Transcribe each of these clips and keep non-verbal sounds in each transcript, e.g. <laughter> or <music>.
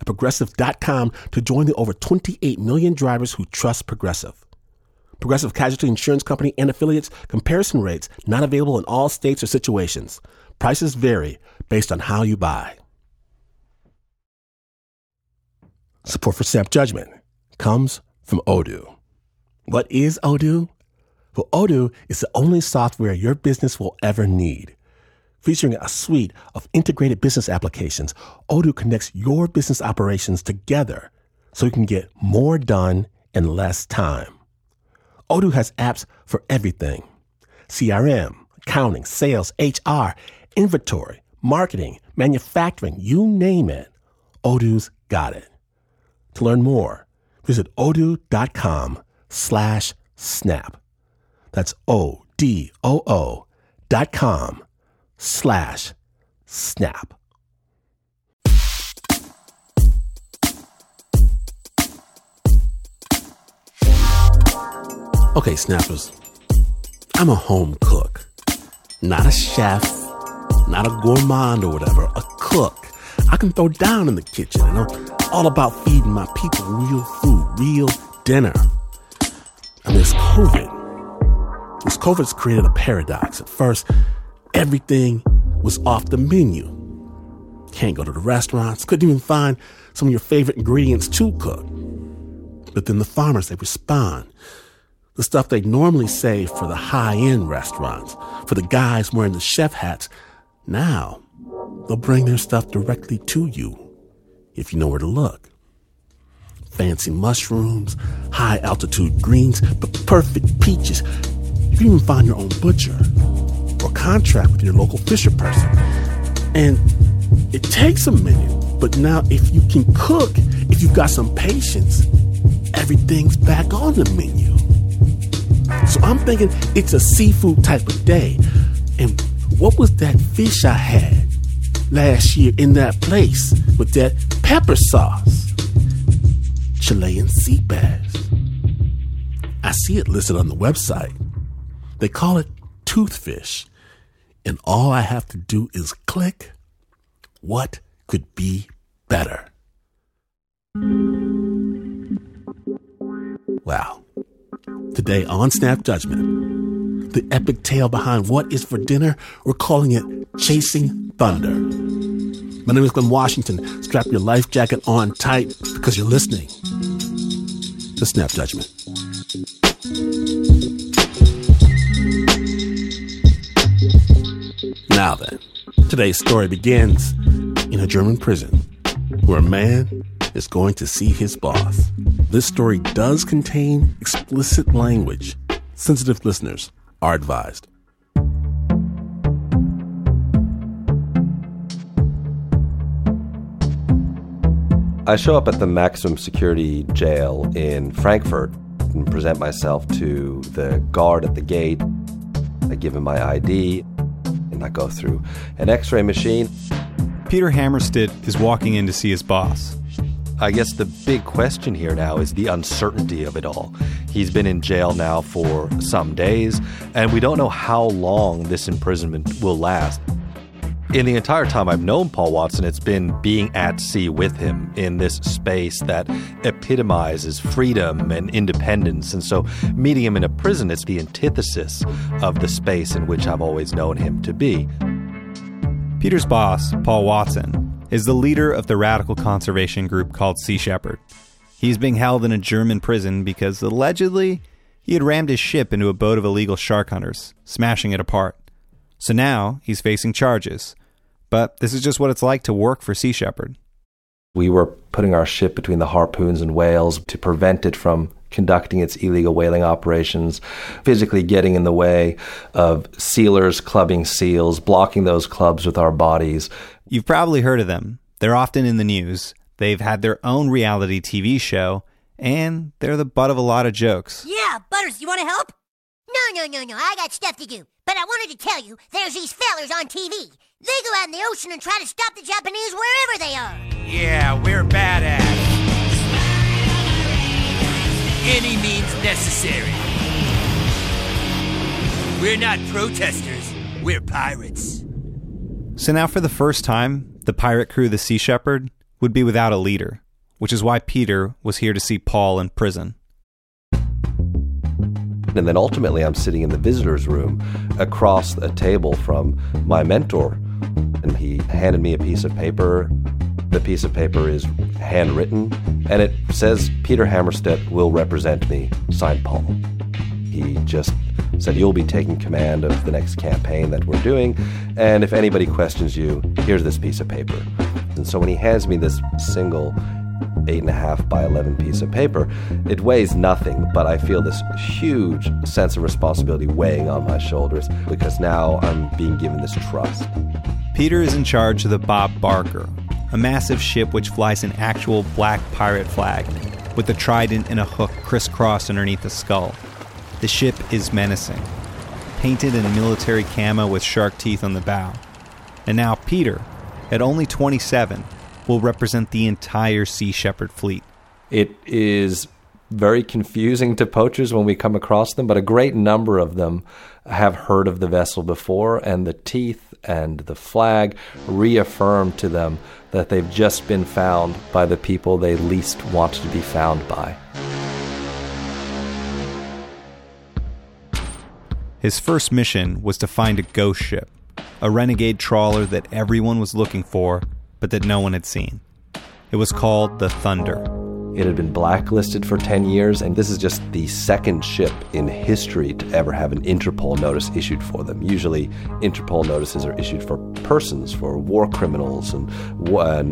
at progressive.com to join the over 28 million drivers who trust Progressive. Progressive Casualty Insurance Company and affiliates comparison rates not available in all states or situations. Prices vary based on how you buy. Support for Snap Judgment comes from Odoo. What is Odoo? Well, Odoo is the only software your business will ever need. Featuring a suite of integrated business applications, Odoo connects your business operations together so you can get more done in less time. Odoo has apps for everything CRM, accounting, sales, HR, inventory, marketing, manufacturing, you name it. Odoo's got it. To learn more, visit odoo.com slash snap. That's O-D-O-O dot com slash snap. Okay, snappers, I'm a home cook, not a chef, not a gourmand or whatever, a cook. I can throw down in the kitchen, and I'm all about feeding my people real food, real dinner. And this COVID, this COVID's created a paradox. At first, everything was off the menu. Can't go to the restaurants, couldn't even find some of your favorite ingredients to cook. But then the farmers, they respond. The stuff they normally save for the high end restaurants, for the guys wearing the chef hats, now they'll bring their stuff directly to you if you know where to look. Fancy mushrooms, high altitude greens, the perfect peaches. You can even find your own butcher contract with your local fisher person. And it takes a minute, but now if you can cook, if you've got some patience, everything's back on the menu. So I'm thinking it's a seafood type of day. And what was that fish I had last year in that place with that pepper sauce? Chilean sea bass. I see it listed on the website. They call it toothfish. And all I have to do is click. What could be better? Wow. Today on Snap Judgment, the epic tale behind what is for dinner, we're calling it Chasing Thunder. My name is Glynn Washington. Strap your life jacket on tight because you're listening to Snap Judgment. Now then, today's story begins in a German prison where a man is going to see his boss. This story does contain explicit language. Sensitive listeners are advised. I show up at the maximum security jail in Frankfurt and present myself to the guard at the gate. I give him my ID and I go through an x ray machine. Peter Hammarstedt is walking in to see his boss. I guess the big question here now is the uncertainty of it all. He's been in jail now for some days, and we don't know how long this imprisonment will last. In the entire time I've known Paul Watson, it's been being at sea with him in this space that epitomizes freedom and independence. And so meeting him in a prison, is the antithesis of the space in which I've always known him to be. Peter's boss, Paul Watson, is the leader of the radical conservation group called Sea Shepherd. He's being held in a German prison because allegedly he had rammed his ship into a boat of illegal shark hunters, smashing it apart. So now he's facing charges. But this is just what it's like to work for Sea Shepherd. We were putting our ship between the harpoons and whales to prevent it from conducting its illegal whaling operations, physically getting in the way of sealers clubbing seals, blocking those clubs with our bodies. You've probably heard of them. They're often in the news. They've had their own reality TV show, and they're the butt of a lot of jokes. Yeah, Butters, you want to help? No, no, no, no. I got stuff to do. But I wanted to tell you, there's these fellers on TV. They go out in the ocean and try to stop the Japanese wherever they are. Yeah, we're badass. Any means necessary. We're not protesters, we're pirates. So now, for the first time, the pirate crew, the Sea Shepherd, would be without a leader, which is why Peter was here to see Paul in prison. And then ultimately, I'm sitting in the visitor's room across a table from my mentor. And he handed me a piece of paper. The piece of paper is handwritten, and it says, Peter Hammarstedt will represent me, signed Paul. He just said, You'll be taking command of the next campaign that we're doing, and if anybody questions you, here's this piece of paper. And so when he hands me this single eight and a half by 11 piece of paper. It weighs nothing, but I feel this huge sense of responsibility weighing on my shoulders because now I'm being given this trust. Peter is in charge of the Bob Barker, a massive ship which flies an actual black pirate flag with a trident and a hook crisscrossed underneath the skull. The ship is menacing, painted in military camo with shark teeth on the bow. And now Peter, at only 27, will represent the entire Sea Shepherd fleet. It is very confusing to poachers when we come across them, but a great number of them have heard of the vessel before, and the teeth and the flag reaffirm to them that they've just been found by the people they least want to be found by. His first mission was to find a ghost ship, a renegade trawler that everyone was looking for but that no one had seen. It was called the Thunder. It had been blacklisted for 10 years, and this is just the second ship in history to ever have an Interpol notice issued for them. Usually, Interpol notices are issued for persons, for war criminals, and,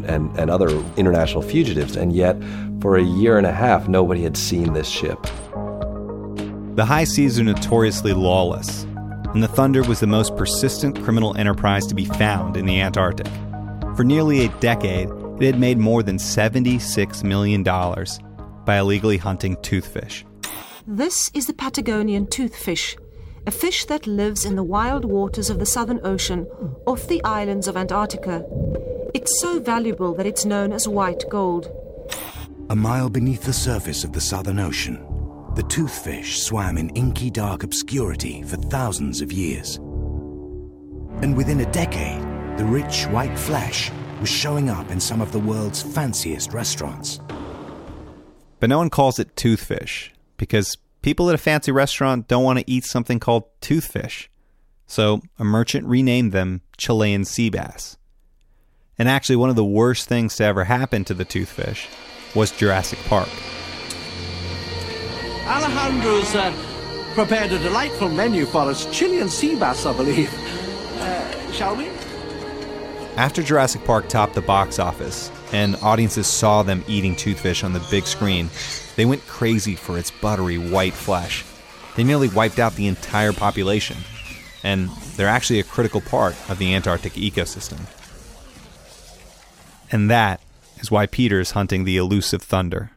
and, and other international fugitives, and yet, for a year and a half, nobody had seen this ship. The high seas are notoriously lawless, and the Thunder was the most persistent criminal enterprise to be found in the Antarctic. For nearly a decade, it had made more than $76 million by illegally hunting toothfish. This is the Patagonian toothfish, a fish that lives in the wild waters of the Southern Ocean off the islands of Antarctica. It's so valuable that it's known as white gold. A mile beneath the surface of the Southern Ocean, the toothfish swam in inky dark obscurity for thousands of years. And within a decade, the rich white flesh was showing up in some of the world's fanciest restaurants. But no one calls it toothfish because people at a fancy restaurant don't want to eat something called toothfish. So a merchant renamed them Chilean sea bass. And actually, one of the worst things to ever happen to the toothfish was Jurassic Park. Alejandro's uh, prepared a delightful menu for us Chilean sea bass, I believe. Uh, shall we? After Jurassic Park topped the box office and audiences saw them eating toothfish on the big screen, they went crazy for its buttery white flesh. They nearly wiped out the entire population, and they're actually a critical part of the Antarctic ecosystem. And that is why Peter's hunting the elusive thunder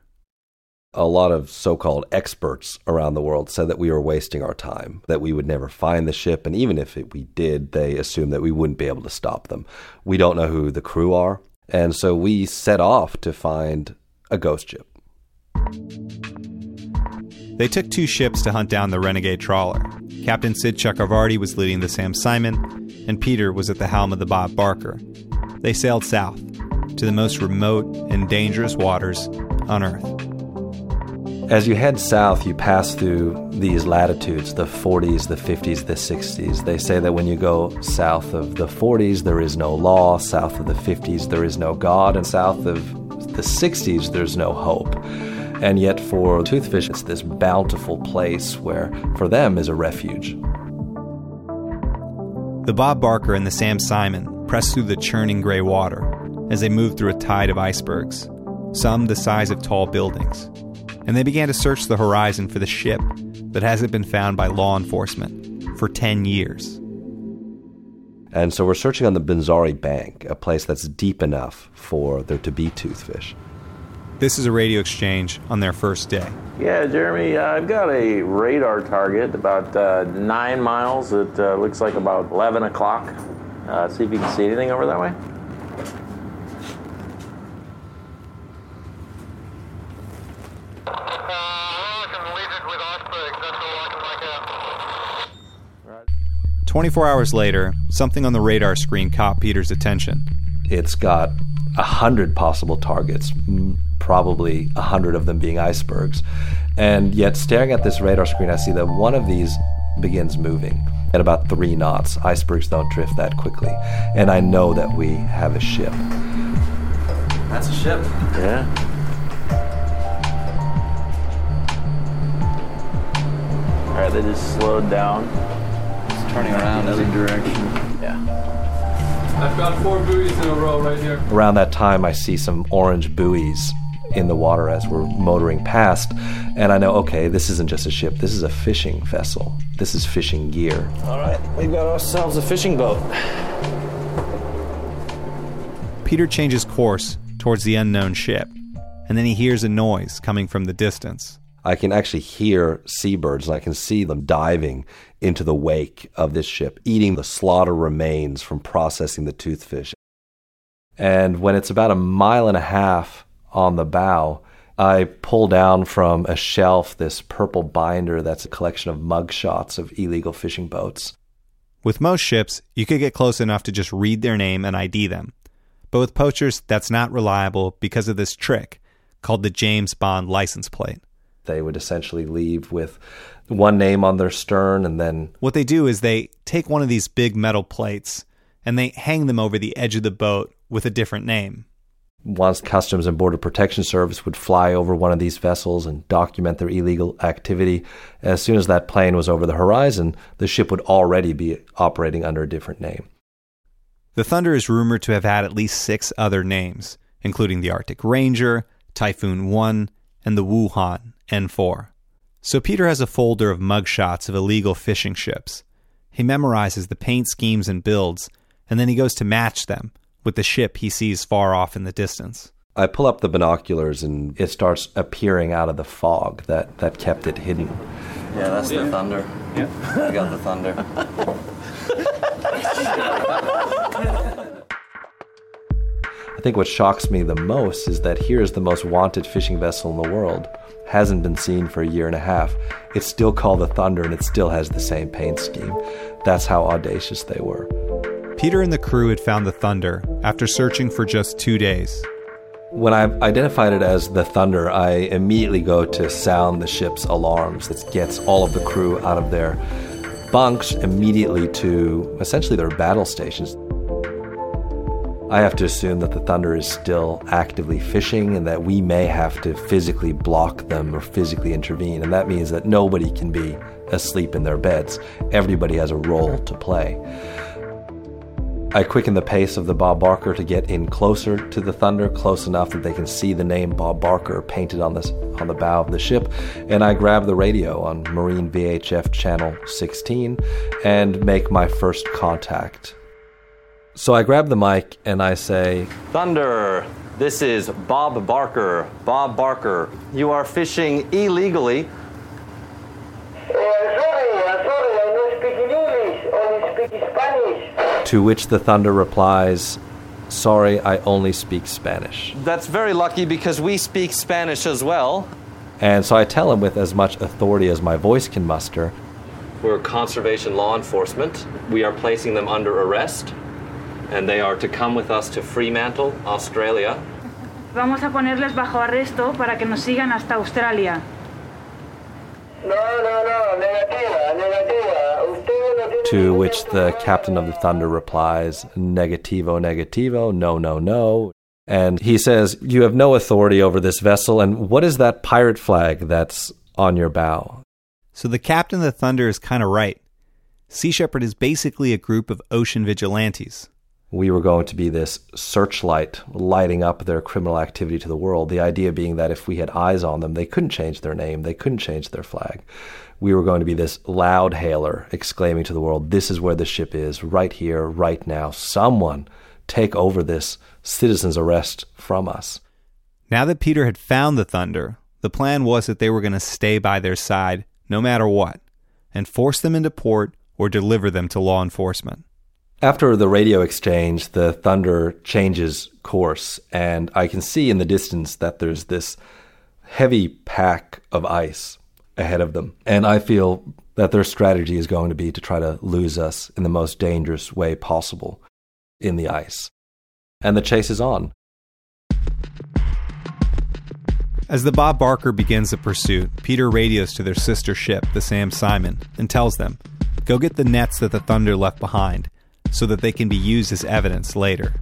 a lot of so called experts around the world said that we were wasting our time, that we would never find the ship. And even if it, we did, they assumed that we wouldn't be able to stop them. We don't know who the crew are. And so we set off to find a ghost ship. They took two ships to hunt down the renegade trawler. Captain Sid Chakravarty was leading the Sam Simon, and Peter was at the helm of the Bob Barker. They sailed south to the most remote and dangerous waters on Earth. As you head south, you pass through these latitudes the 40s, the 50s, the 60s. They say that when you go south of the 40s, there is no law, south of the 50s, there is no God, and south of the 60s, there's no hope. And yet, for toothfish, it's this bountiful place where, for them, is a refuge. The Bob Barker and the Sam Simon press through the churning gray water as they move through a tide of icebergs, some the size of tall buildings and they began to search the horizon for the ship that hasn't been found by law enforcement for 10 years. And so we're searching on the Banzare Bank, a place that's deep enough for there to be toothfish. This is a radio exchange on their first day. Yeah, Jeremy, uh, I've got a radar target about uh, nine miles. It uh, looks like about 11 o'clock. Uh, see if you can see anything over that way. Twenty-four hours later, something on the radar screen caught Peter's attention. It's got a hundred possible targets, probably a hundred of them being icebergs. And yet, staring at this radar screen, I see that one of these begins moving at about three knots. Icebergs don't drift that quickly. And I know that we have a ship. That's a ship. Yeah. All right, they just slowed down. It's turning around Another is it? direction. Yeah. I've got four buoys in a row right here. Around that time, I see some orange buoys in the water as we're motoring past. And I know, okay, this isn't just a ship, this is a fishing vessel. This is fishing gear. All right, we've got ourselves a fishing boat. Peter changes course towards the unknown ship, and then he hears a noise coming from the distance. I can actually hear seabirds and I can see them diving into the wake of this ship, eating the slaughter remains from processing the toothfish. And when it's about a mile and a half on the bow, I pull down from a shelf this purple binder that's a collection of mug shots of illegal fishing boats. With most ships, you could get close enough to just read their name and ID them. But with poachers, that's not reliable because of this trick called the James Bond license plate. They would essentially leave with one name on their stern and then What they do is they take one of these big metal plates and they hang them over the edge of the boat with a different name. once Customs and Border Protection Service would fly over one of these vessels and document their illegal activity, as soon as that plane was over the horizon, the ship would already be operating under a different name. The Thunder is rumored to have had at least six other names, including the Arctic Ranger, Typhoon 1, and the Wuhan N4. So Peter has a folder of mugshots of illegal fishing ships. He memorizes the paint schemes and builds, and then he goes to match them with the ship he sees far off in the distance. I pull up the binoculars and it starts appearing out of the fog that, that kept it hidden. Yeah, that's the thunder. Yeah. I got the thunder. I think what shocks me the most is that here's the most wanted fishing vessel in the world. Hasn't been seen for a year and a half. It's still called the Thunder and it still has the same paint scheme. That's how audacious they were. Peter and the crew had found the Thunder after searching for just two days. When I identified it as the Thunder, I immediately go to sound the ship's alarms. That gets all of the crew out of their bunks immediately to essentially their battle stations. I have to assume that the Thunder is still actively fishing and that we may have to physically block them or physically intervene. And that means that nobody can be asleep in their beds. Everybody has a role to play. I quicken the pace of the Bob Barker to get in closer to the Thunder, close enough that they can see the name Bob Barker painted on this on the bow of the ship, and I grab the radio on Marine VHF channel 16 and make my first contact. So I grab the mic and I say, Thunder, this is Bob Barker. Bob Barker, you are fishing illegally. Uh, sorry, uh, sorry, I don't speak English, only speak Spanish. To which the Thunder replies, Sorry, I only speak Spanish. That's very lucky because we speak Spanish as well. And so I tell him with as much authority as my voice can muster We're conservation law enforcement. We are placing them under arrest, and they are to come with us to Fremantle, Australia. Vamos a ponerles bajo arresto para que nos sigan hasta Australia. No, no, no, negativa, negativa. To which the captain of the Thunder replies, Negativo, negativo, no, no, no. And he says, You have no authority over this vessel, and what is that pirate flag that's on your bow? So the captain of the Thunder is kind of right. Sea Shepherd is basically a group of ocean vigilantes. We were going to be this searchlight lighting up their criminal activity to the world. The idea being that if we had eyes on them, they couldn't change their name, they couldn't change their flag. We were going to be this loud hailer exclaiming to the world, This is where the ship is, right here, right now. Someone take over this citizen's arrest from us. Now that Peter had found the Thunder, the plan was that they were going to stay by their side no matter what and force them into port or deliver them to law enforcement. After the radio exchange, the Thunder changes course, and I can see in the distance that there's this heavy pack of ice ahead of them. And I feel that their strategy is going to be to try to lose us in the most dangerous way possible in the ice. And the chase is on. As the Bob Barker begins the pursuit, Peter radios to their sister ship, the Sam Simon, and tells them, Go get the nets that the Thunder left behind so that they can be used as evidence later.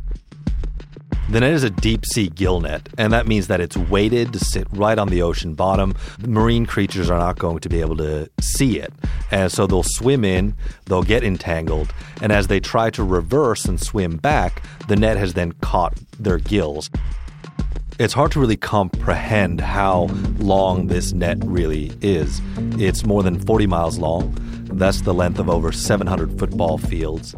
The net is a deep sea gill net, and that means that it's weighted to sit right on the ocean bottom. Marine creatures are not going to be able to see it, and so they'll swim in, they'll get entangled, and as they try to reverse and swim back, the net has then caught their gills. It's hard to really comprehend how long this net really is. It's more than 40 miles long. That's the length of over 700 football fields.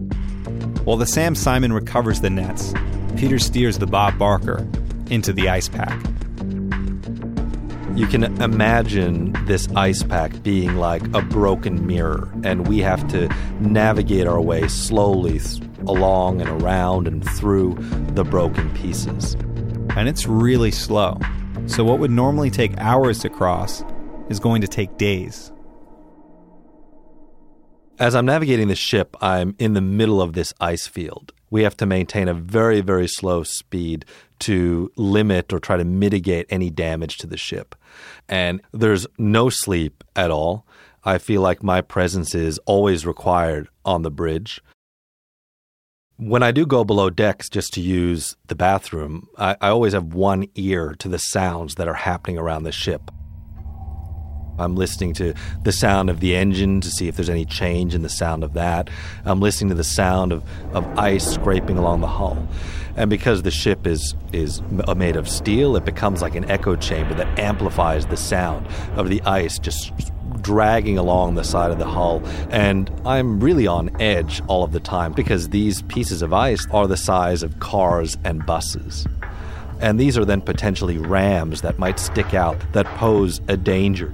While the Sam Simon recovers the nets, Peter steers the Bob Barker into the ice pack. You can imagine this ice pack being like a broken mirror, and we have to navigate our way slowly along and around and through the broken pieces and it's really slow. So, what would normally take hours to cross is going to take days. As I'm navigating the ship, I'm in the middle of this ice field. We have to maintain a very, very slow speed to limit or try to mitigate any damage to the ship. And there's no sleep at all. I feel like my presence is always required on the bridge. When I do go below decks just to use the bathroom, I, I, always have one ear to the sounds that are happening around the ship. I'm listening to the sound of the engine to see if there's any change in the sound of that. I'm listening to the sound of, of ice scraping along the hull. And because the ship is, is uh, made of steel, it becomes like an echo chamber that amplifies the sound of the ice just dragging along the side of the hull. And I'm really on edge all of the time because these pieces of ice are the size of cars and buses. And these are then potentially rams that might stick out that pose a danger.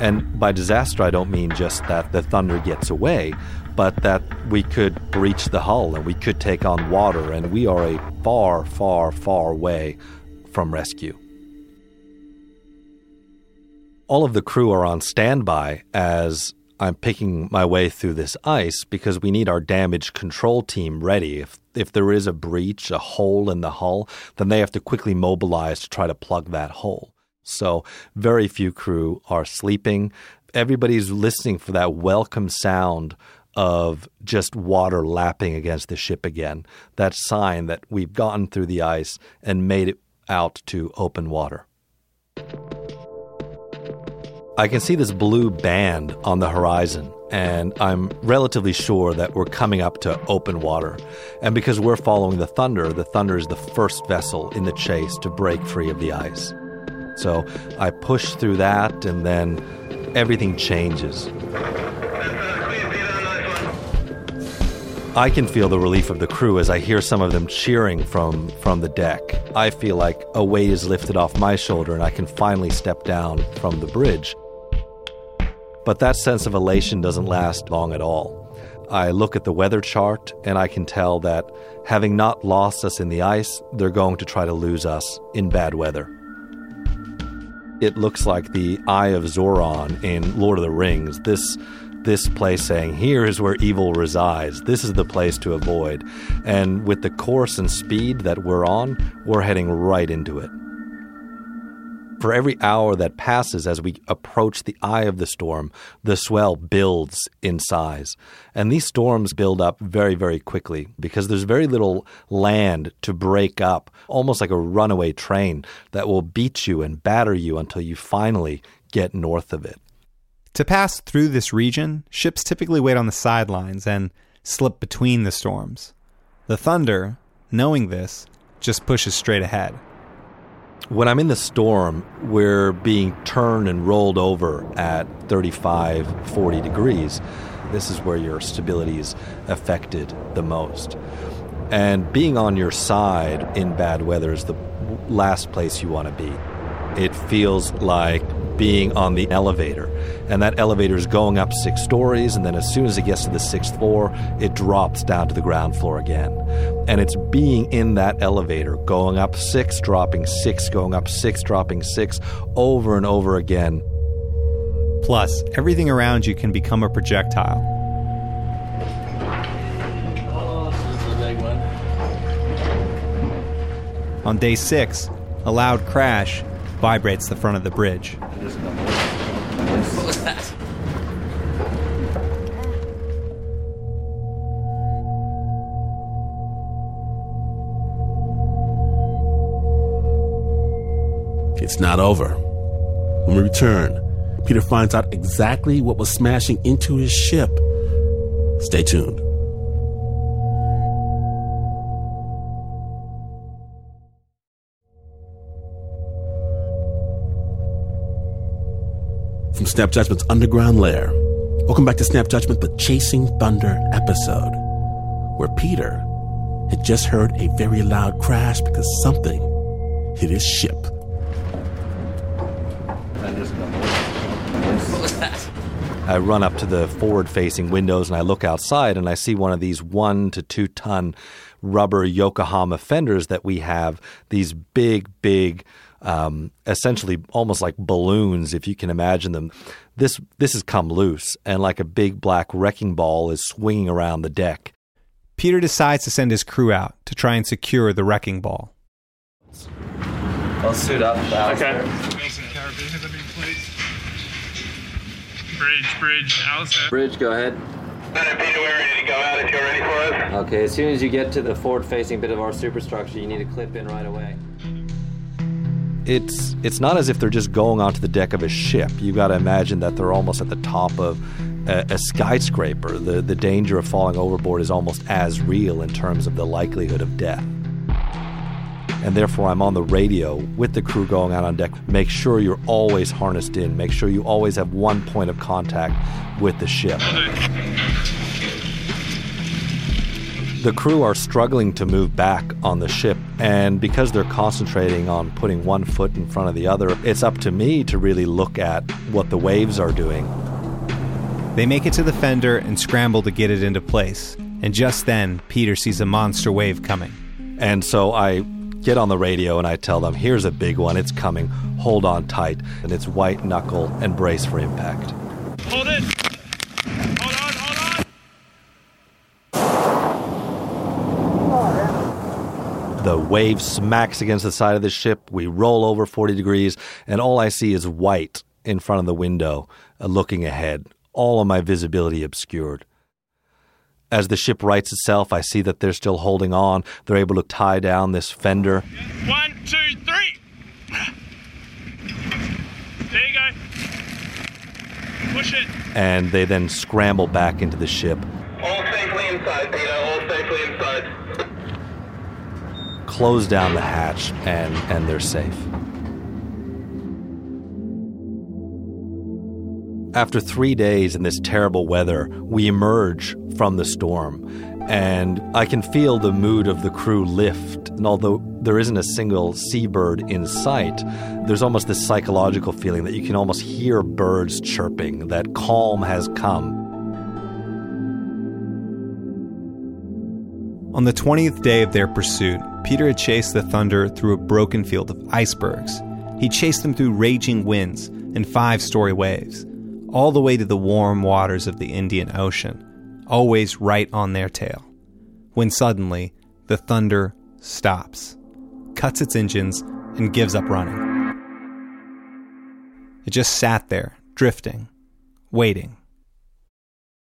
And by disaster, I don't mean just that the thunder gets away, but that we could breach the hull and we could take on water, and we are a far, far, far way from rescue all of the crew are on standby as I'm picking my way through this ice because we need our damage control team ready. If if there is a breach, a hole in the hull, then they have to quickly mobilize to try to plug that hole. So very few crew are sleeping. Everybody's listening for that welcome sound of just water lapping against the ship again. That sign that we've gotten through the ice and made it out to open water. I can see this blue band on the horizon, and I'm relatively sure that we're coming up to open water. And because we're following the Thunder, the Thunder is the first vessel in the chase to break free of the ice. So I push through that, and then everything changes. I can feel the relief of the crew as I hear some of them cheering from, from the deck. I feel like a weight is lifted off my shoulder and I can finally step down from the bridge. But that sense of elation doesn't last long at all. I look at the weather chart and I can tell that having not lost us in the ice, they're going to try to lose us in bad weather. It looks like the Eye of Sauron in Lord of the Rings. This this place saying, Here is where evil resides. This is the place to avoid. And with the course and speed that we're on, we're heading right into it. For every hour that passes as we approach the eye of the storm, the swell builds in size. And these storms build up very, very quickly because there's very little land to break up, almost like a runaway train that will beat you and batter you until you finally get north of it. To pass through this region, ships typically wait on the sidelines and slip between the storms. The Thunder, knowing this, just pushes straight ahead. When I'm in the storm, we're being turned and rolled over at 35, 40 degrees. This is where your stability is affected the most. And being on your side in bad weather is the last place you want to be. It feels like being on the elevator. And that elevator is going up six stories, and then as soon as it gets to the sixth floor, it drops down to the ground floor again. And it's being in that elevator, going up six, dropping six, going up six, dropping six, over and over again. Plus, everything around you can become a projectile. On day six, a loud crash vibrates the front of the bridge. What was that? It's not over. When we return, Peter finds out exactly what was smashing into his ship. Stay tuned. From Snap Judgment's underground lair, welcome back to Snap Judgment, the Chasing Thunder episode, where Peter had just heard a very loud crash because something hit his ship. What was that? I run up to the forward facing windows and I look outside and I see one of these one to two ton rubber Yokohama fenders that we have, these big, big, um, essentially almost like balloons, if you can imagine them. This, this has come loose and like a big black wrecking ball is swinging around the deck. Peter decides to send his crew out to try and secure the wrecking ball. I'll suit up. Okay. Wilson carabiners have been placed. Bridge, bridge, Alistair. Bridge, go ahead. Peter, we're ready to go out if you're ready for us. Okay, as soon as you get to the forward-facing bit of our superstructure, you need to clip in right away. It's it's not as if they're just going onto the deck of a ship. You got to imagine that they're almost at the top of a, a skyscraper. The the danger of falling overboard is almost as real in terms of the likelihood of death. And therefore, I'm on the radio with the crew going out on deck. Make sure you're always harnessed in. Make sure you always have one point of contact with the ship. The crew are struggling to move back on the ship, and because they're concentrating on putting one foot in front of the other, it's up to me to really look at what the waves are doing. They make it to the fender and scramble to get it into place. And just then, Peter sees a monster wave coming. And so I get on the radio and I tell them, here's a big one, it's coming, hold on tight, and it's white knuckle and brace for impact. Hold it. Hold on, hold on. The wave smacks against the side of the ship. We roll over 40 degrees, and all I see is white in front of the window, uh, looking ahead. All of my visibility obscured. As the ship rights itself, I see that they're still holding on. They're able to tie down this fender. One, two, three. There you go. Push it. and they then scramble back into the ship, All safely inside, Peter. All safely inside. Close down the hatch, and, and they're safe. After three days in this terrible weather, we emerge from the storm, and I can feel the mood of the crew lift. And although there isn't a single seabird in sight, there's almost this psychological feeling that you can almost hear birds chirping, that calm has come. On the 20th day of their pursuit, Peter had chased the Thunder through a broken field of icebergs. He chased them through raging winds and five story waves, all the way to the warm waters of the Indian Ocean, always right on their tail. When suddenly, the Thunder stops, cuts its engines, and gives up running. It just sat there, drifting, waiting.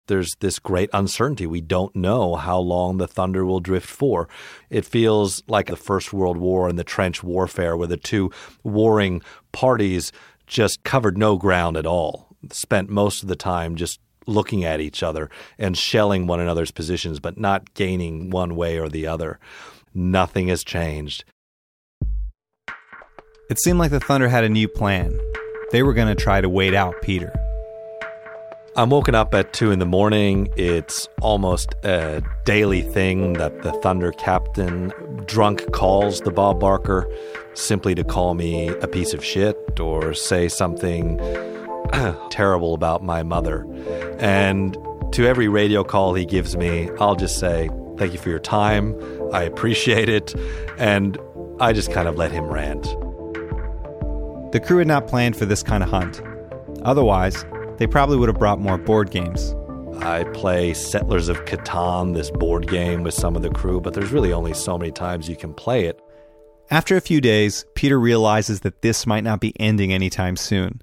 There's this great uncertainty. We don't know how long the thunder will drift for. It feels like the First World War and the trench warfare, where the two warring parties just covered no ground at all, spent most of the time just looking at each other and shelling one another's positions, but not gaining one way or the other. Nothing has changed. It seemed like the Thunder had a new plan. They were going to try to wait out Peter. I'm woken up at two in the morning. It's almost a daily thing that the Thunder captain drunk calls the Bob Barker simply to call me a piece of shit or say something <clears throat> terrible about my mother. And to every radio call he gives me, I'll just say, Thank you for your time. I appreciate it. And I just kind of let him rant. The crew had not planned for this kind of hunt. Otherwise, they probably would have brought more board games. I play Settlers of Catan, this board game, with some of the crew, but there's really only so many times you can play it. After a few days, Peter realizes that this might not be ending anytime soon.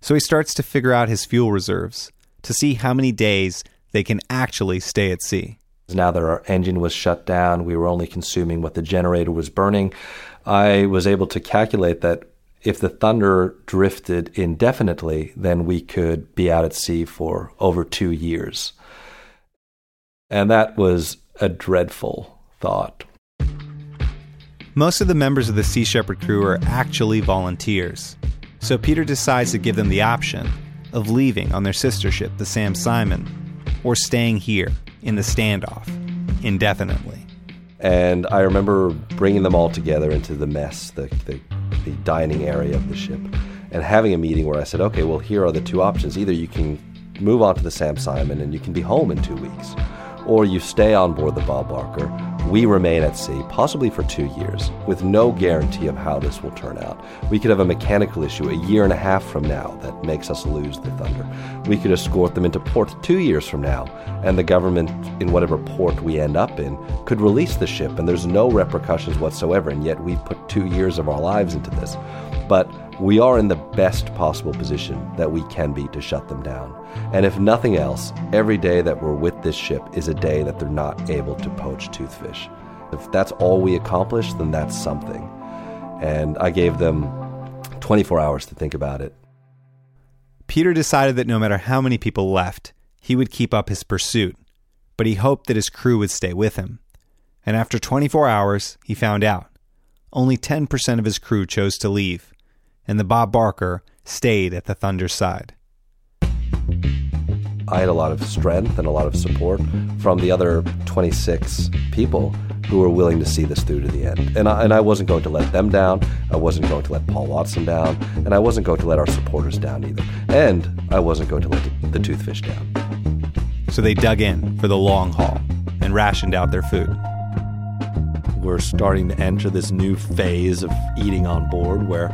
So he starts to figure out his fuel reserves to see how many days they can actually stay at sea. Now that our engine was shut down, we were only consuming what the generator was burning. I was able to calculate that if the thunder drifted indefinitely, then we could be out at sea for over two years. And that was a dreadful thought. Most of the members of the Sea Shepherd crew are actually volunteers, so Peter decides to give them the option of leaving on their sister ship, the Sam Simon, or staying here in the standoff indefinitely. And I remember bringing them all together into the mess, the, the, the dining area of the ship, and having a meeting where I said, okay, well, here are the two options. Either you can move on to the Sam Simon and you can be home in two weeks, or you stay on board the Bob Barker. We remain at sea, possibly for two years, with no guarantee of how this will turn out. We could have a mechanical issue a year and a half from now that makes us lose the Thunder. We could escort them into port two years from now, and the government, in whatever port we end up in, could release the ship, and there's no repercussions whatsoever, and yet we put two years of our lives into this. But we are in the best possible position that we can be to shut them down. And if nothing else, every day that we're with this ship is a day that they're not able to poach toothfish. If that's all we accomplish, then that's something. And I gave them 24 hours to think about it. Peter decided that no matter how many people left, he would keep up his pursuit, but he hoped that his crew would stay with him. And after 24 hours, he found out. Only 10% of his crew chose to leave, and the Bob Barker stayed at the Thunder's side. I had a lot of strength and a lot of support from the other 26 people who were willing to see this through to the end. And I, and I wasn't going to let them down. I wasn't going to let Paul Watson down. And I wasn't going to let our supporters down either. And I wasn't going to let the, the toothfish down. So they dug in for the long haul and rationed out their food. We're starting to enter this new phase of eating on board where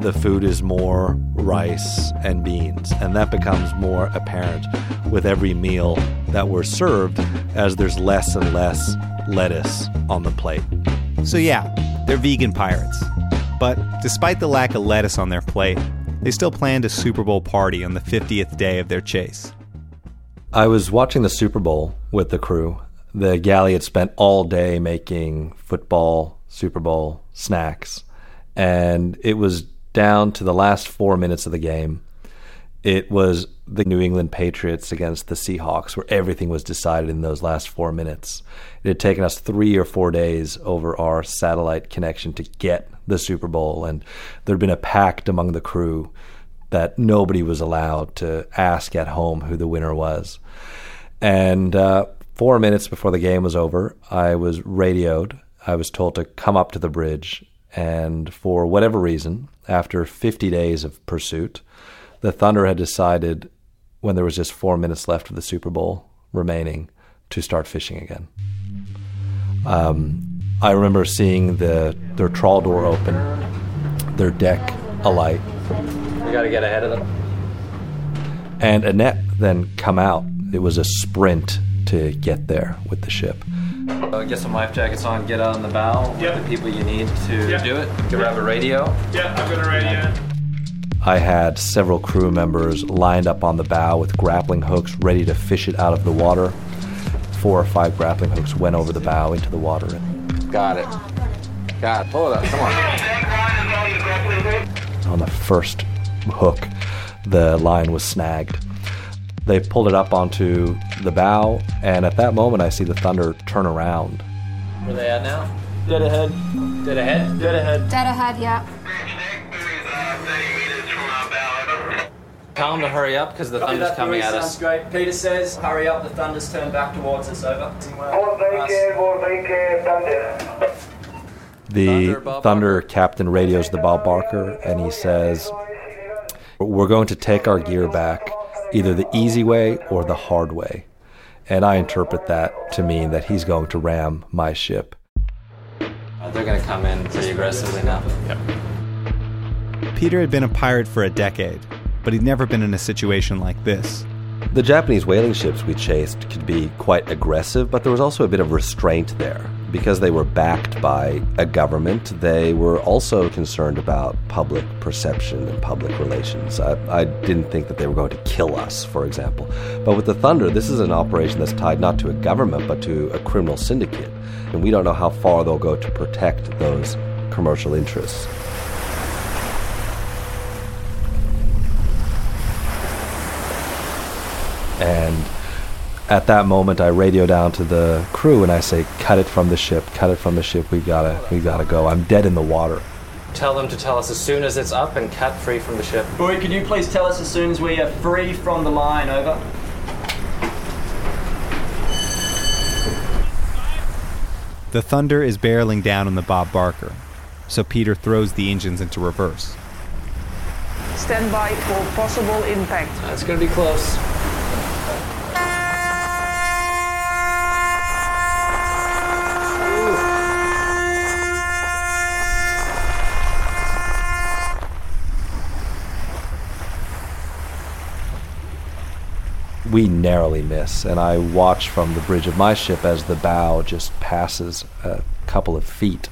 the food is more rice and beans. And that becomes more apparent with every meal that we're served as there's less and less lettuce on the plate. So, yeah, they're vegan pirates. But despite the lack of lettuce on their plate, they still planned a Super Bowl party on the 50th day of their chase. I was watching the Super Bowl with the crew. The galley had spent all day making football, Super Bowl snacks, and it was down to the last four minutes of the game. It was the New England Patriots against the Seahawks, where everything was decided in those last four minutes. It had taken us three or four days over our satellite connection to get the Super Bowl, and there had been a pact among the crew that nobody was allowed to ask at home who the winner was. And uh, four minutes before the game was over, I was radioed. I was told to come up to the bridge, and for whatever reason, after 50 days of pursuit, the Thunder had decided, when there was just four minutes left of the Super Bowl remaining, to start fishing again. Um, I remember seeing the their trawl door open, their deck alight, We got to get ahead of them. and a net then come out. It was a sprint to get there with the ship. Uh, get some life jackets on, get out on the bow Yep. with the people you need to Yep. do it. Grab a radio. Yeah, I've got a radio. I had several crew members lined up on the bow with grappling hooks ready to fish it out of the water. Four or five grappling hooks went over the bow into the water. Got it. Got it. Pull it up. Come on. On the first hook, the line was snagged. They pulled it up onto the bow, and at that moment, I see the Thunder turn around. Where they at now? Dead ahead. Dead ahead? Dead ahead. Dead ahead, yeah. Tell them to hurry up because the Copy thunder's that, coming Fury, at sounds us. great. Peter says, hurry up, the thunder's turned back towards us, over. The Thunder, Thunder, captain radios the Bob Barker, and he says, We're going to take our gear back either the easy way or the hard way. And I interpret that to mean that he's going to ram my ship. They're going to come in pretty aggressively now. Yep. Peter had been a pirate for a decade, but he'd never been in a situation like this. The Japanese whaling ships we chased could be quite aggressive, but there was also a bit of restraint there. Because they were backed by a government, they were also concerned about public perception and public relations. I, I didn't think that they were going to kill us, for example. But with the Thunder, this is an operation that's tied not to a government, but to a criminal syndicate. And we don't know how far they'll go to protect those commercial interests. And at that moment, I radio down to the crew and I say, "Cut it from the ship! Cut it from the ship! We gotta, we gotta go! I'm dead in the water." Tell them to tell us as soon as it's up and cut free from the ship. Boy, can you please tell us as soon as we are free from the line, over? The Thunder is barreling down on the Bob Barker, so Peter throws the engines into reverse. Stand by for possible impact. That's going to be close. We narrowly miss, and I watch from the bridge of my ship as the bow just passes a couple of feet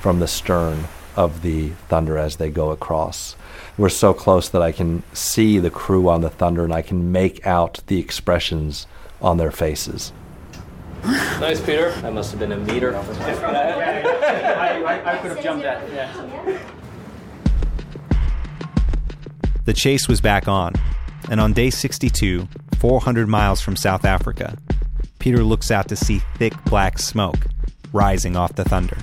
from the stern of the Thunder as they go across. We're so close that I can see the crew on the Thunder and I can make out the expressions on their faces. Nice, Peter. That must have been a meter. I, <laughs> I, I could have jumped that, yeah. The chase was back on, and on day 62, 400 miles from South Africa, Peter looks out to see thick black smoke rising off the Thunder.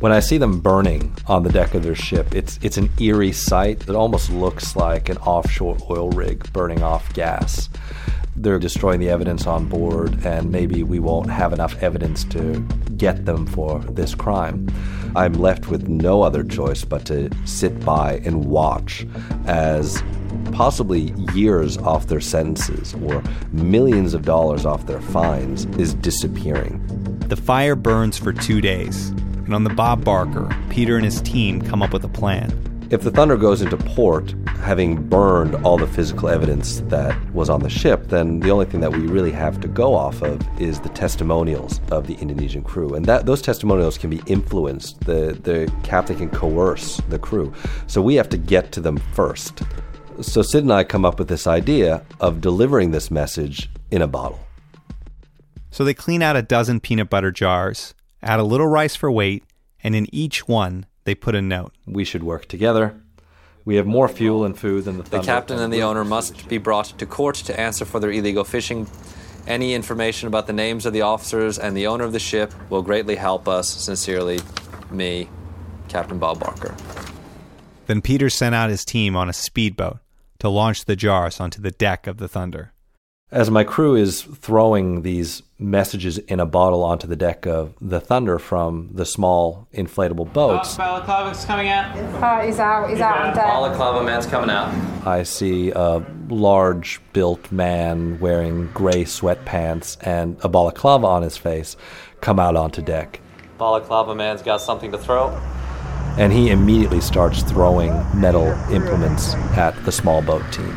When I see them burning on the deck of their ship, it's it's an eerie sight that almost looks like an offshore oil rig burning off gas. They're destroying the evidence on board, and maybe we won't have enough evidence to get them for this crime. I'm left with no other choice but to sit by and watch as possibly years off their sentences or millions of dollars off their fines is disappearing. The fire burns for two days, and on the Bob Barker, Peter and his team come up with a plan. If the Thunder goes into port, having burned all the physical evidence that was on the ship, then the only thing that we really have to go off of is the testimonials of the Indonesian crew. And that those testimonials can be influenced. The the captain can coerce the crew. So we have to get to them first. So Sid and I come up with this idea of delivering this message in a bottle. So they clean out a dozen peanut butter jars, add a little rice for weight, and in each one they put a note. We should work together. We have more fuel and food than the The captain and the owner must be brought to court to answer for their illegal fishing. Any information about the names of the officers and the owner of the ship will greatly help us. Sincerely, me, Captain Bob Barker. Then Peter sent out his team on a speedboat to launch the jars onto the deck of the Thunder. As my crew is throwing these messages in a bottle onto the deck of the Thunder from the small inflatable boats, oh, Balaclava's coming out. Oh, he's out, he's out on deck. Balaclava man's coming out. I see a large built man wearing gray sweatpants and a balaclava on his face come out onto deck. Balaclava man's got something to throw. And he immediately starts throwing metal implements at the small boat team.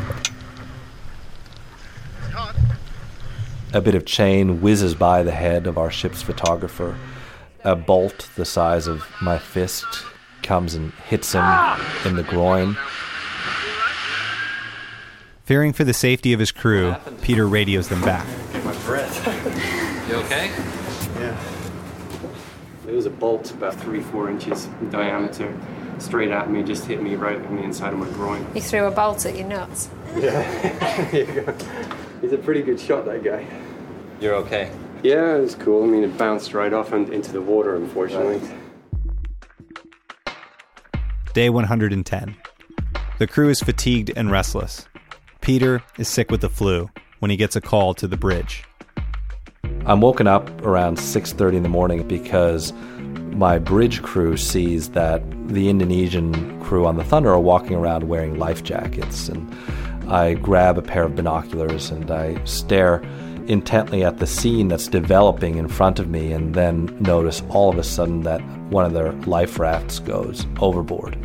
A bit of chain whizzes by the head of our ship's photographer. A bolt the size of my fist comes and hits him in the groin. Fearing for the safety of his crew, Peter radios them back. My <laughs> breath. You okay? Yeah. It was a bolt about three, four inches in diameter, straight at me, just hit me right on the inside of my groin. He threw a bolt at your nuts. <laughs> Yeah. there you go. He's a pretty good shot, that guy. You're okay. Yeah, it was cool. I mean, it bounced right off and into the water, unfortunately. Day 110. The crew is fatigued and restless. Peter is sick with the flu when he gets a call to the bridge. I'm woken up around 6:30 in the morning because my bridge crew sees that the Indonesian crew on the Thunder are walking around wearing life jackets and I grab a pair of binoculars and I stare intently at the scene that's developing in front of me and then notice all of a sudden that one of their life rafts goes overboard.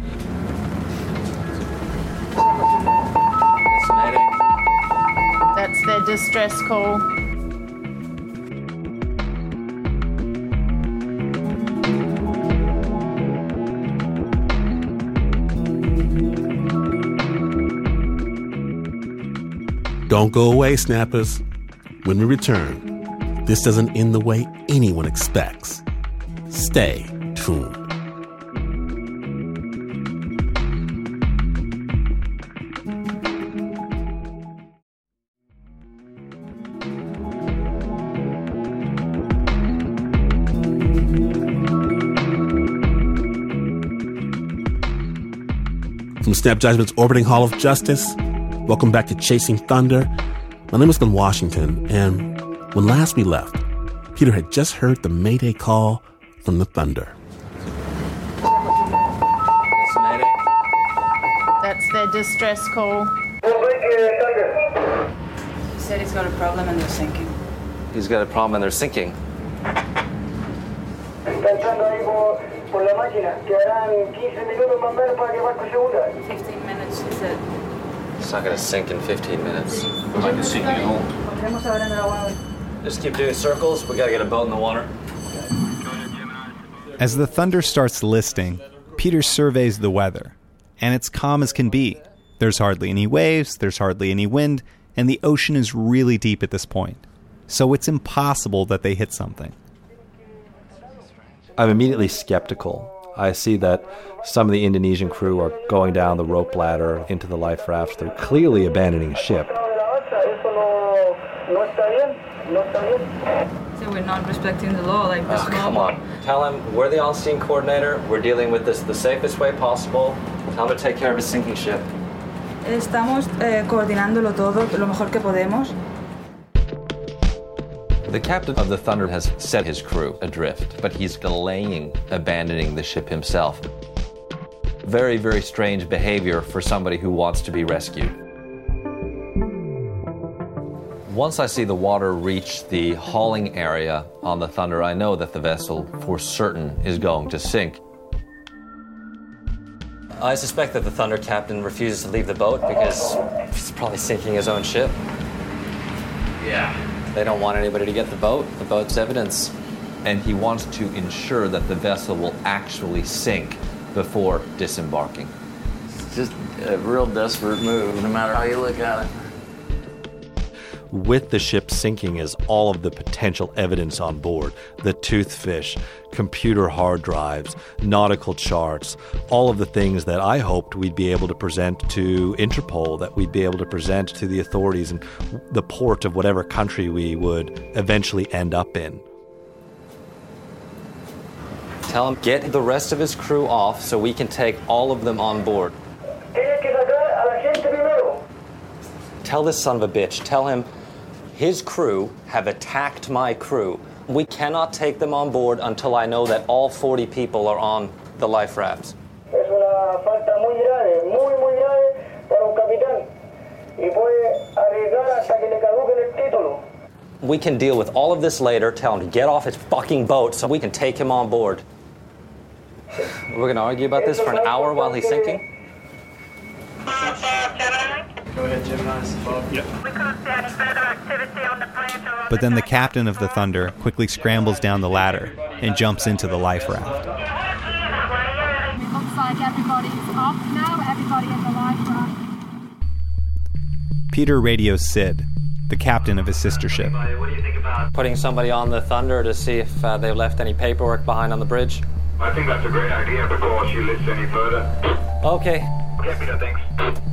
That's their distress call. Don't go away, snappers. When we return, this doesn't end the way anyone expects. Stay tuned. From Snap Judgment's Orbiting Hall of Justice, welcome back to Chasing Thunder. My name is Glynn Washington, and when last we left, Peter had just heard the Mayday call from the Thunder. That's their distress call. He said he's got a problem and they're sinking. He's got a problem and they're sinking. Está entrando ahí por, por la máquina. Quedarán 15 minutos más o menos para que el barco se hunda. 15 minutes, he said. It's not going to sink in 15 minutes. Like it's sinking at all. Tenemos ahora en el agua. Just keep doing circles. We got to get a boat in the water. As the thunder starts listing, Peter surveys the weather, and it's calm as can be. There's hardly any waves, there's hardly any wind, and the ocean is really deep at this point. So it's impossible that they hit something. I'm immediately skeptical. I see that some of the Indonesian crew are going down the rope ladder into the life raft. They're clearly abandoning ship. So we're not respecting the law, like this. Oh, come on. Tell him we're the on-scene coordinator. We're dealing with this the safest way possible. Tell him to take care of his sinking ship. Estamos eh, coordinándolo todo lo mejor que podemos. The captain of the Thunder has set his crew adrift, but he's delaying abandoning the ship himself. Very, very strange behavior for somebody who wants to be rescued. Once I see the water reach the hauling area on the Thunder, I know that the vessel for certain is going to sink. I suspect that the Thunder captain refuses to leave the boat because he's probably sinking his own ship. Yeah. They don't want anybody to get the boat. The boat's evidence. And he wants to ensure that the vessel will actually sink before disembarking. It's just a real desperate move, no matter how you look at it. With the ship sinking is all of the potential evidence on board the toothfish, computer hard drives, nautical charts, all of the things that I hoped we'd be able to present to Interpol, that we'd be able to present to the authorities in the port of whatever country we would eventually end up in. Tell him get the rest of his crew off so we can take all of them on board. Tienes que sacar a la gente primero. Tell this son of a bitch, tell him his crew have attacked my crew. We cannot take them on board until I know that all 40 people are on the life rafts. Es una falta muy grave, muy, muy grave para un capitán. Y puede arriesgar hasta que le caduque el título. We can deal with all of this later. Tell him to get off his fucking boat so we can take him on board. We're gonna argue about this for an hour while he's sinking? Go ahead, Gemini. It's above. Yep. But then the captain of the Thunder quickly scrambles down the ladder and jumps into the life raft. It looks like everybody's up now, everybody in the life raft. Peter radios Sid, the captain of his sister ship. Putting somebody on the Thunder to see if uh, they've left any paperwork behind on the bridge? I think that's a great idea before she lifts any further. Okay. Okay, Peter, thanks.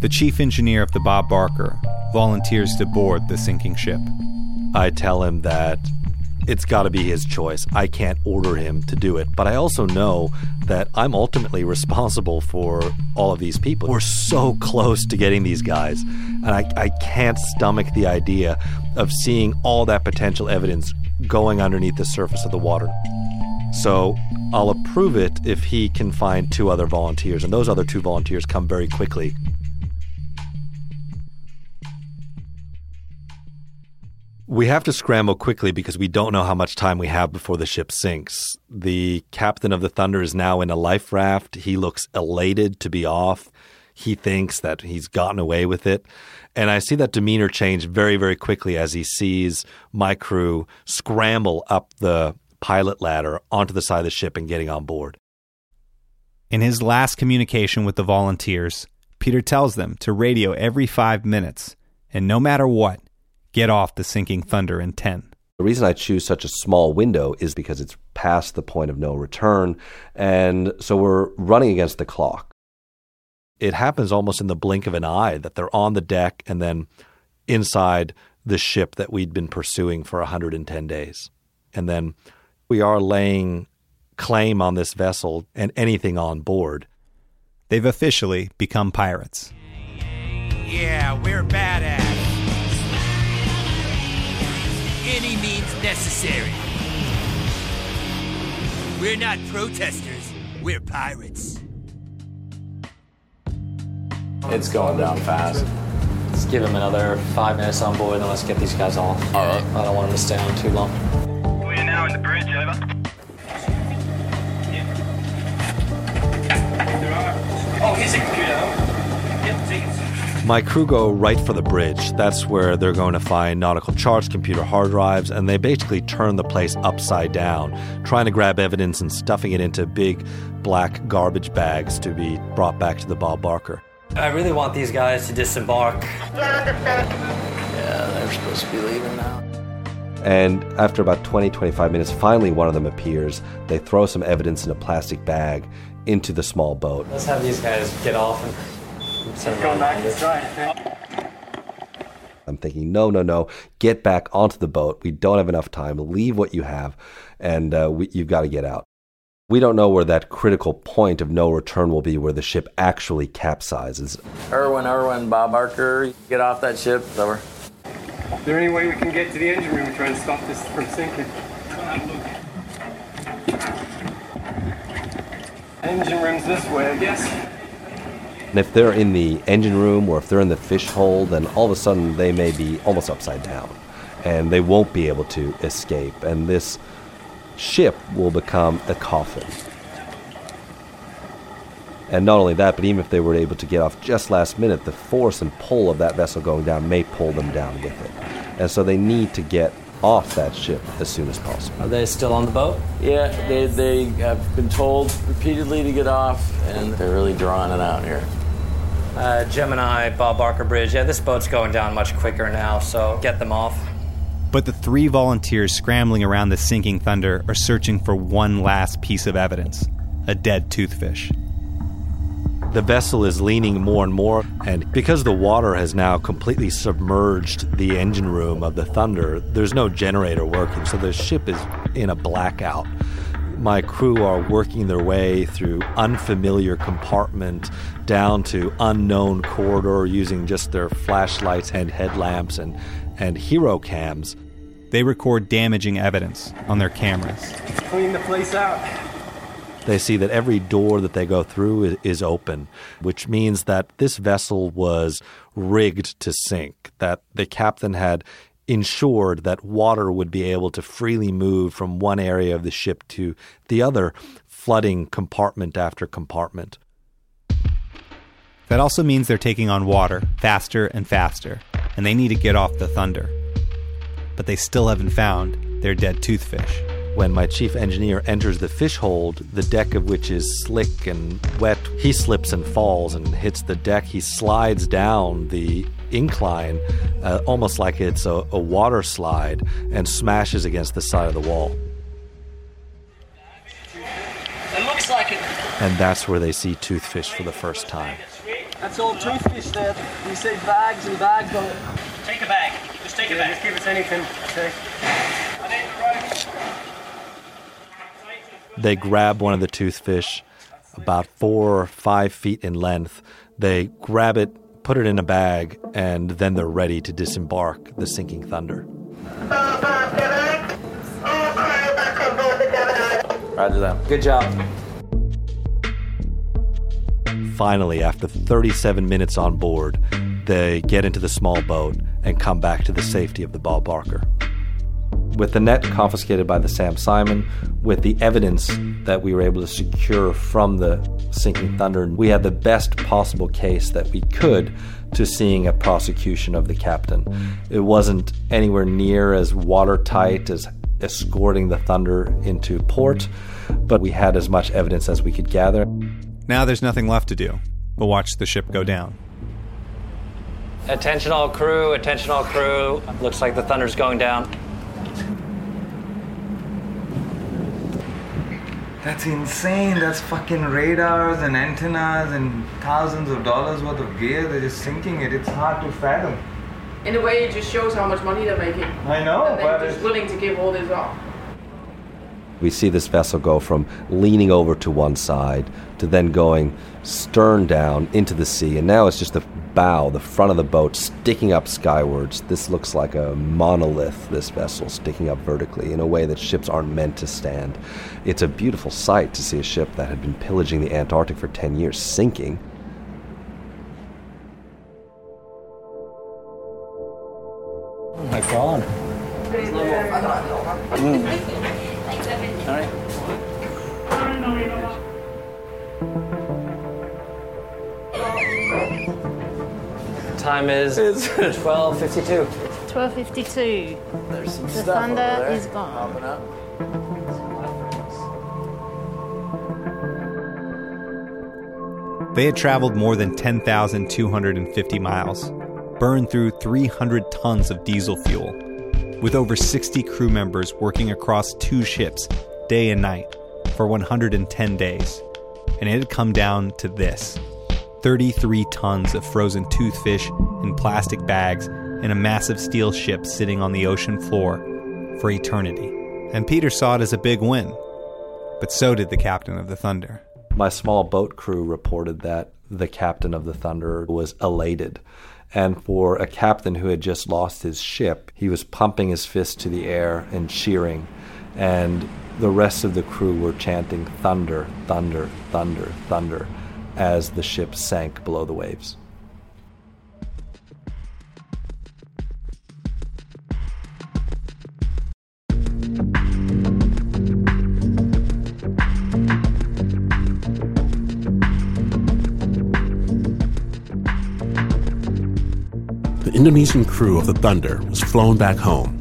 The chief engineer of the Bob Barker volunteers to board the sinking ship. I tell him that it's got to be his choice. I can't order him to do it. But I also know that I'm ultimately responsible for all of these people. We're so close to getting these guys. And I, I can't stomach the idea of seeing all that potential evidence going underneath the surface of the water. So I'll approve it if he can find two other volunteers. And those other two volunteers come very quickly. We have to scramble quickly because we don't know how much time we have before the ship sinks. The captain of the Thunder is now in a life raft. He looks elated to be off. He thinks that he's gotten away with it. And I see that demeanor change very, very quickly as he sees my crew scramble up the pilot ladder onto the side of the ship and getting on board. In his last communication with the volunteers, Peter tells them to radio every five minutes, and no matter what, get off the sinking Thunder in 10. The reason I choose such a small window is because it's past the point of no return, and so we're running against the clock. It happens almost in the blink of an eye that they're on the deck and then inside the ship that we'd been pursuing for 110 days. And then we are laying claim on this vessel and anything on board. They've officially become pirates. Yeah, we're badass. Any means necessary. We're not protesters, we're pirates. It's going down fast. Let's give him another five minutes on board, then let's get these guys off. All right. I don't want them to stay on too long. We're now in the bridge, over. Oh, here's a computer. Yep, take it. My crew go right for the bridge. That's where they're going to find nautical charts, computer hard drives, and they basically turn the place upside down, trying to grab evidence and stuffing it into big black garbage bags to be brought back to the Bob Barker. I really want these guys to disembark. Yeah, they're supposed to be leaving now. And after about 20, 25 minutes, finally one of them appears. They throw some evidence in a plastic bag into the small boat. Let's have these guys get off and send them back behind us. inside. I'm thinking, no, no, no, get back onto the boat. We don't have enough time. Leave what you have, and uh, we, you've got to get out. We don't know where that critical point of no return will be where the ship actually capsizes. Irwin, Irwin, Bob Barker, get off that ship. It's over. Is there any way we can get to the engine room and try to stop this from sinking? Engine room's this way, I guess. And if they're in the engine room or if they're in the fish hole, then all of a sudden they may be almost upside down and they won't be able to escape. And this ship will become a coffin. And not only that, but even if they were able to get off just last minute, the force and pull of that vessel going down may pull them down with it. And so they need to get off that ship as soon as possible. Are they still on the boat? Yeah, they, they have been told repeatedly to get off, and they're really drawing it out here. Uh, Gemini, Bob Barker Bridge. Yeah, this boat's going down much quicker now, so get them off. But the three volunteers scrambling around the sinking Thunder are searching for one last piece of evidence a dead toothfish. The vessel is leaning more and more, and because the water has now completely submerged the engine room of the Thunder, there's no generator working, so the ship is in a blackout. My crew are working their way through unfamiliar compartment down to unknown corridor using just their flashlights and headlamps and, and hero cams. They record damaging evidence on their cameras. Clean the place out. They see that every door that they go through is, is open, which means that this vessel was rigged to sink, that the captain had ensured that water would be able to freely move from one area of the ship to the other, flooding compartment after compartment. That also means they're taking on water faster and faster, and they need to get off the Thunder. But they still haven't found their dead toothfish. When my chief engineer enters the fish hold, the deck of which is slick and wet, he slips and falls and hits the deck. He slides down the incline, uh, almost like it's a, a water slide, and smashes against the side of the wall. It looks like it. And that's where they see toothfish for the first time. That's all toothfish there. We see bags and bags on it. Take a bag. Just take a Yeah, bag. just give us anything. Okay. I need the rope. They grab one of the toothfish about four or five feet in length. They grab it, put it in a bag, and then they're ready to disembark the sinking thunder. Roger that. Good job. Finally, after 37 minutes on board, they get into the small boat and come back to the safety of the Bob Barker. With the net confiscated by the Sam Simon, with the evidence that we were able to secure from the sinking Thunder, we had the best possible case that we could to seeing a prosecution of the captain. It wasn't anywhere near as watertight as escorting the Thunder into port, but we had as much evidence as we could gather. Now there's nothing left to do but watch the ship go down. Attention all crew, attention all crew. Looks like the Thunder's going down. That's insane. That's fucking radars and antennas and thousands of dollars worth of gear. They're just sinking it. It's hard to fathom. In a way, it just shows how much money they're making. I know, And they're just it's- willing to give all this up. We see this vessel go from leaning over to one side to then going stern down into the sea, and now it's just the bow, the front of the boat, sticking up skywards. This looks like a monolith, this vessel, sticking up vertically in a way that ships aren't meant to stand. It's a beautiful sight to see a ship that had been pillaging the Antarctic for 10 years sinking. Oh my god. Time is 12:52. 1252. <laughs> There's some The stuff over thunder there. is gone. Popping up. They had traveled more than 10,250 miles, burned through 300 tons of diesel fuel, with over 60 crew members working across two ships day and night for 110 days. And it had come down to this 33 tons of frozen toothfish in plastic bags in a massive steel ship sitting on the ocean floor for eternity. And Peter saw it as a big win, but so did the captain of the Thunder. My small boat crew reported that the captain of the Thunder was elated. And for a captain who had just lost his ship, he was pumping his fist to the air and cheering. And the rest of the crew were chanting thunder, thunder, thunder, thunder as the ship sank below the waves. The Indonesian crew of the Thunder was flown back home.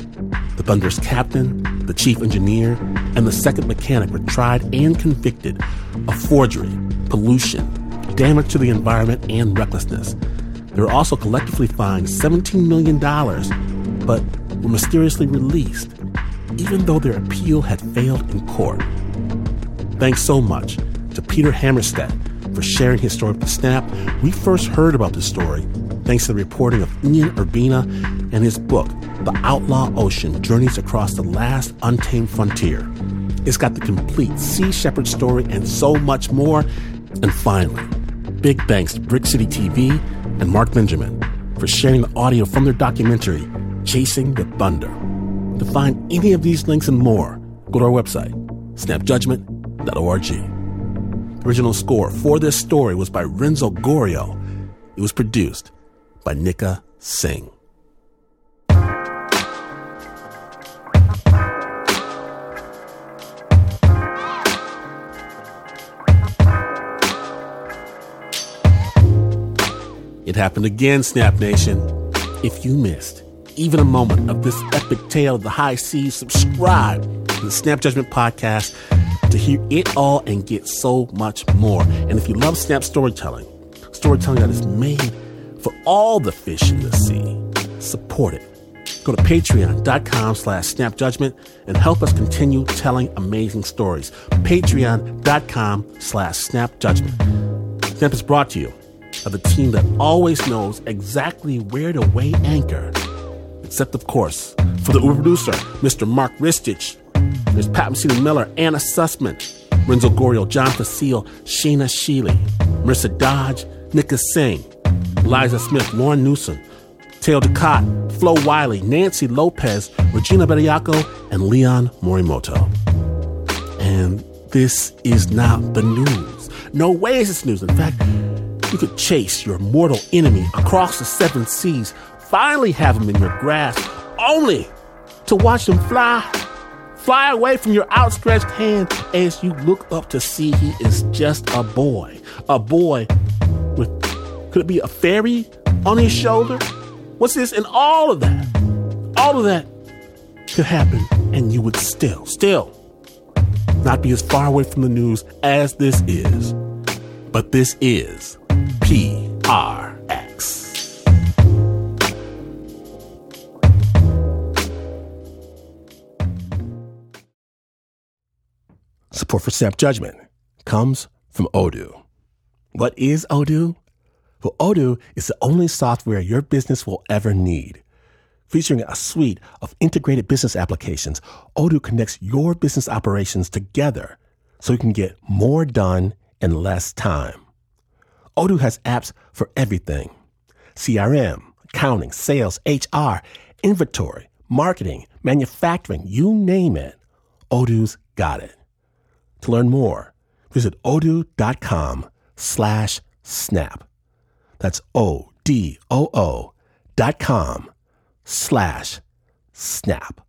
The Thunder's captain, the chief engineer, and the second mechanic were tried and convicted of forgery, pollution, damage to the environment, and recklessness. They were also collectively fined $17 million, but were mysteriously released, even though their appeal had failed in court. Thanks so much to Peter Hammarstedt for sharing his story with the Snap. We first heard about this story thanks to the reporting of Ian Urbina and his book, The Outlaw Ocean Journeys Across the Last Untamed Frontier. It's got the complete Sea Shepherd story and so much more. And finally, big thanks to Brick City TV and Mark Benjamin for sharing the audio from their documentary, Chasing the Thunder. To find any of these links and more, go to our website, snapjudgment.org. The original score for this story was by Renzo Gorio. It was produced by Nika Singh. It happened again, Snap Nation. If you missed even a moment of this epic tale of the high seas, subscribe to the Snap Judgment Podcast to hear it all and get so much more. And if you love Snap storytelling, storytelling that is made for all the fish in the sea, support it. Go to patreon.com slash snapjudgment and help us continue telling amazing stories. Patreon.com slash snapjudgment. Snap is brought to you of the team that always knows exactly where to weigh anchor. Except, of course, for the Uber producer, Mr. Mark Ristich. There's Pat Mesiti Miller, Anna Sussman, Renzo Gorio, John Facile, Shayna Sheely, Marissa Dodge, Nika Singh, Eliza Smith, Lauren Newsom, Taylor Ducott, Flo Wiley, Nancy Lopez, Regina Bediako, and Leon Morimoto. And this is not the news. No way is this news. In fact, you could chase your mortal enemy across the seven seas, finally have him in your grasp, only to watch him fly, fly away from your outstretched hand as you look up to see he is just a boy. A boy with, could it be a fairy on his shoulder? What's this? And all of that, all of that could happen, and you would still, still not be as far away from the news as this is. But this is PRX. Support for Snap Judgment comes from Odoo. What is Odoo? Well, Odoo is the only software your business will ever need. Featuring a suite of integrated business applications, Odoo connects your business operations together so you can get more done in less time. Odoo has apps for everything CRM, accounting, sales, HR, inventory, marketing, manufacturing, you name it. Odoo's got it. To learn more, visit odoo.com slash snap. That's O D O O dot com slash snap.